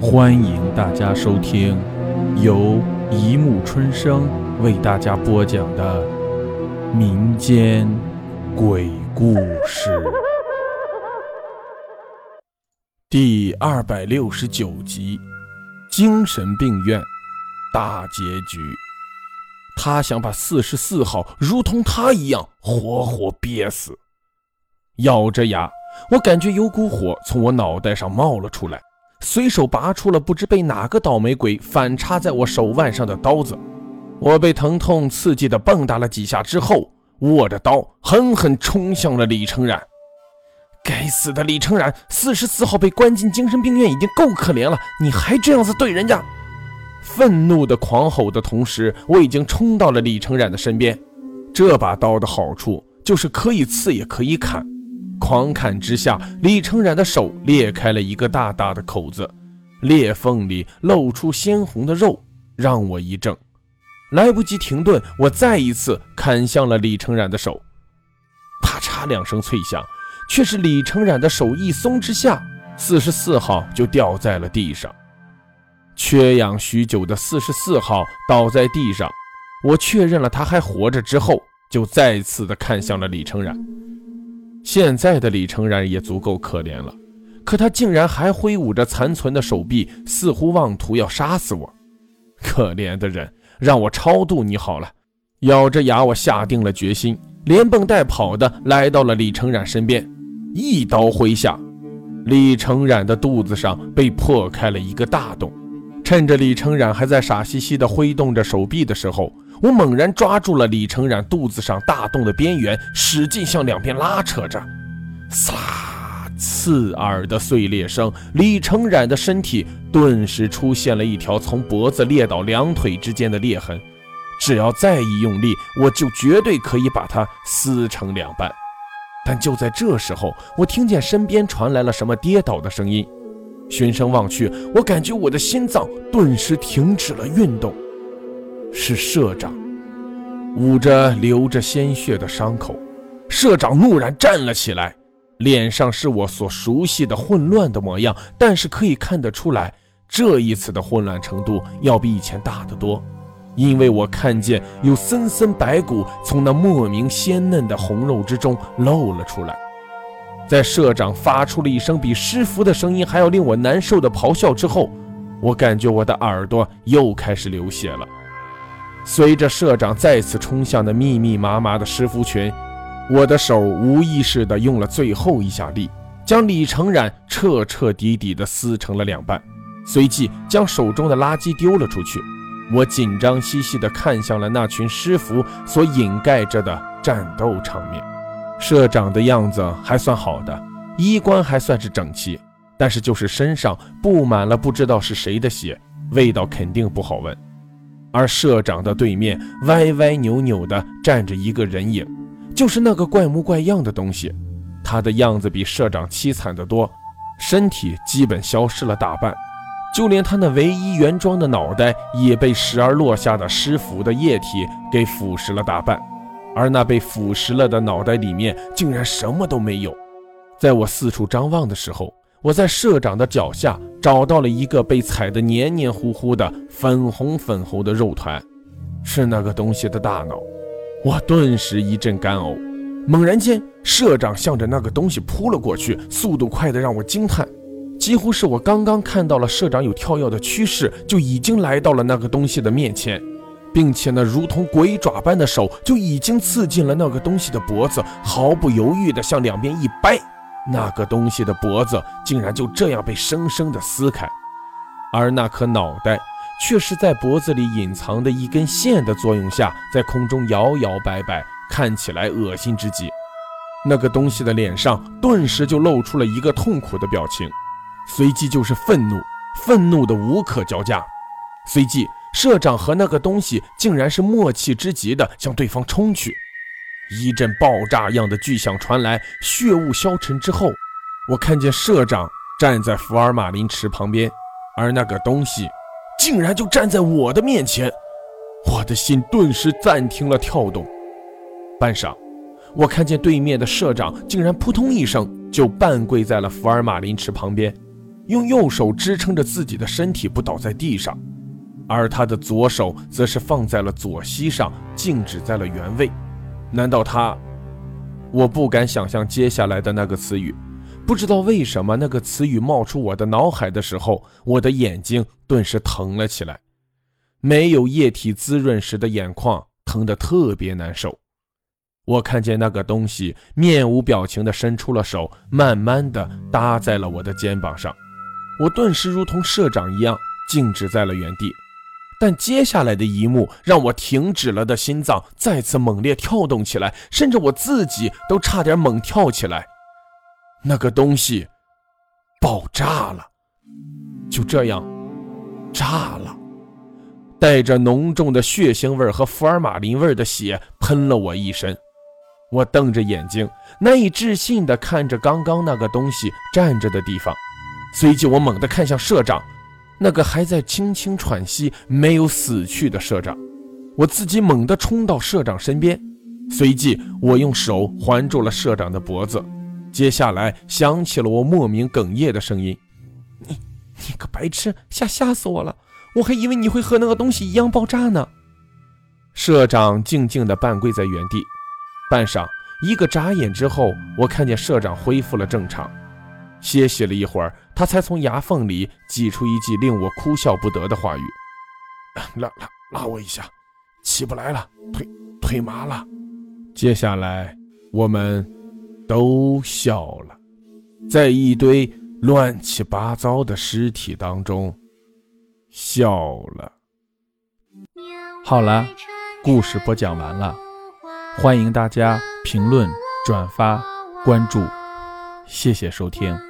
欢迎大家收听由一木春生为大家播讲的民间鬼故事第二百六十九集：精神病院大结局。他想把四十四号如同他一样活活憋死。咬着牙，我感觉有股火从我脑袋上冒了出来。随手拔出了不知被哪个倒霉鬼反插在我手腕上的刀子，我被疼痛刺激的蹦跶了几下之后，握着刀狠狠冲向了李成染。该死的李成染，四十四号被关进精神病院已经够可怜了，你还这样子对人家！愤怒的狂吼的同时，我已经冲到了李成染的身边。这把刀的好处就是可以刺也可以砍。狂砍之下，李成染的手裂开了一个大大的口子，裂缝里露出鲜红的肉，让我一怔。来不及停顿，我再一次砍向了李成染的手。啪嚓两声脆响，却是李成染的手一松之下，四十四号就掉在了地上。缺氧许久的四十四号倒在地上，我确认了他还活着之后，就再次的看向了李成染。现在的李成然也足够可怜了，可他竟然还挥舞着残存的手臂，似乎妄图要杀死我。可怜的人，让我超度你好了。咬着牙，我下定了决心，连蹦带跑的来到了李成染身边，一刀挥下，李成染的肚子上被破开了一个大洞。趁着李成染还在傻兮兮的挥动着手臂的时候。我猛然抓住了李成染肚子上大洞的边缘，使劲向两边拉扯着，刺耳的碎裂声，李成染的身体顿时出现了一条从脖子裂到两腿之间的裂痕。只要再一用力，我就绝对可以把他撕成两半。但就在这时候，我听见身边传来了什么跌倒的声音，循声望去，我感觉我的心脏顿时停止了运动。是社长，捂着流着鲜血的伤口，社长怒然站了起来，脸上是我所熟悉的混乱的模样，但是可以看得出来，这一次的混乱程度要比以前大得多，因为我看见有森森白骨从那莫名鲜嫩的红肉之中露了出来。在社长发出了一声比师傅的声音还要令我难受的咆哮之后，我感觉我的耳朵又开始流血了。随着社长再次冲向那密密麻麻的尸符群，我的手无意识地用了最后一下力，将李成染彻彻底底地撕成了两半，随即将手中的垃圾丢了出去。我紧张兮兮地看向了那群尸符所掩盖着的战斗场面。社长的样子还算好的，衣冠还算是整齐，但是就是身上布满了不知道是谁的血，味道肯定不好闻。而社长的对面歪歪扭扭地站着一个人影，就是那个怪模怪样的东西。他的样子比社长凄惨得多，身体基本消失了大半，就连他那唯一原装的脑袋也被时而落下的尸腐的液体给腐蚀了大半。而那被腐蚀了的脑袋里面竟然什么都没有。在我四处张望的时候，我在社长的脚下找到了一个被踩得黏黏糊糊的粉红粉红的肉团，是那个东西的大脑。我顿时一阵干呕。猛然间，社长向着那个东西扑了过去，速度快得让我惊叹。几乎是我刚刚看到了社长有跳跃的趋势，就已经来到了那个东西的面前，并且那如同鬼爪般的手就已经刺进了那个东西的脖子，毫不犹豫地向两边一掰。那个东西的脖子竟然就这样被生生的撕开，而那颗脑袋却是在脖子里隐藏的一根线的作用下，在空中摇摇摆摆，看起来恶心之极。那个东西的脸上顿时就露出了一个痛苦的表情，随即就是愤怒，愤怒的无可交加。随即，社长和那个东西竟然是默契之极的向对方冲去。一阵爆炸样的巨响传来，血雾消沉之后，我看见社长站在福尔马林池旁边，而那个东西竟然就站在我的面前，我的心顿时暂停了跳动。半晌，我看见对面的社长竟然扑通一声就半跪在了福尔马林池旁边，用右手支撑着自己的身体不倒在地上，而他的左手则是放在了左膝上，静止在了原位。难道他？我不敢想象接下来的那个词语。不知道为什么，那个词语冒出我的脑海的时候，我的眼睛顿时疼了起来。没有液体滋润时的眼眶疼得特别难受。我看见那个东西面无表情地伸出了手，慢慢地搭在了我的肩膀上。我顿时如同社长一样静止在了原地。但接下来的一幕让我停止了的心脏再次猛烈跳动起来，甚至我自己都差点猛跳起来。那个东西爆炸了，就这样炸了，带着浓重的血腥味和福尔马林味的血喷了我一身。我瞪着眼睛，难以置信地看着刚刚那个东西站着的地方，随即我猛地看向社长，那个还在轻轻喘息、没有死去的社长。我自己猛地冲到社长身边，随即我用手环住了社长的脖子。接下来响起了我莫名哽咽的声音：“你，你个白痴，吓吓死我了！我还以为你会和那个东西一样爆炸呢。”社长静静地半跪在原地，半晌，一个眨眼之后，我看见社长恢复了正常。歇息了一会儿，他才从牙缝里挤出一句令我哭笑不得的话语：“拉拉拉我一下，起不来了，腿腿麻了。”接下来我们。都笑了，在一堆乱七八糟的尸体当中笑了。好了，故事播讲完了，欢迎大家评论、转发、关注，谢谢收听。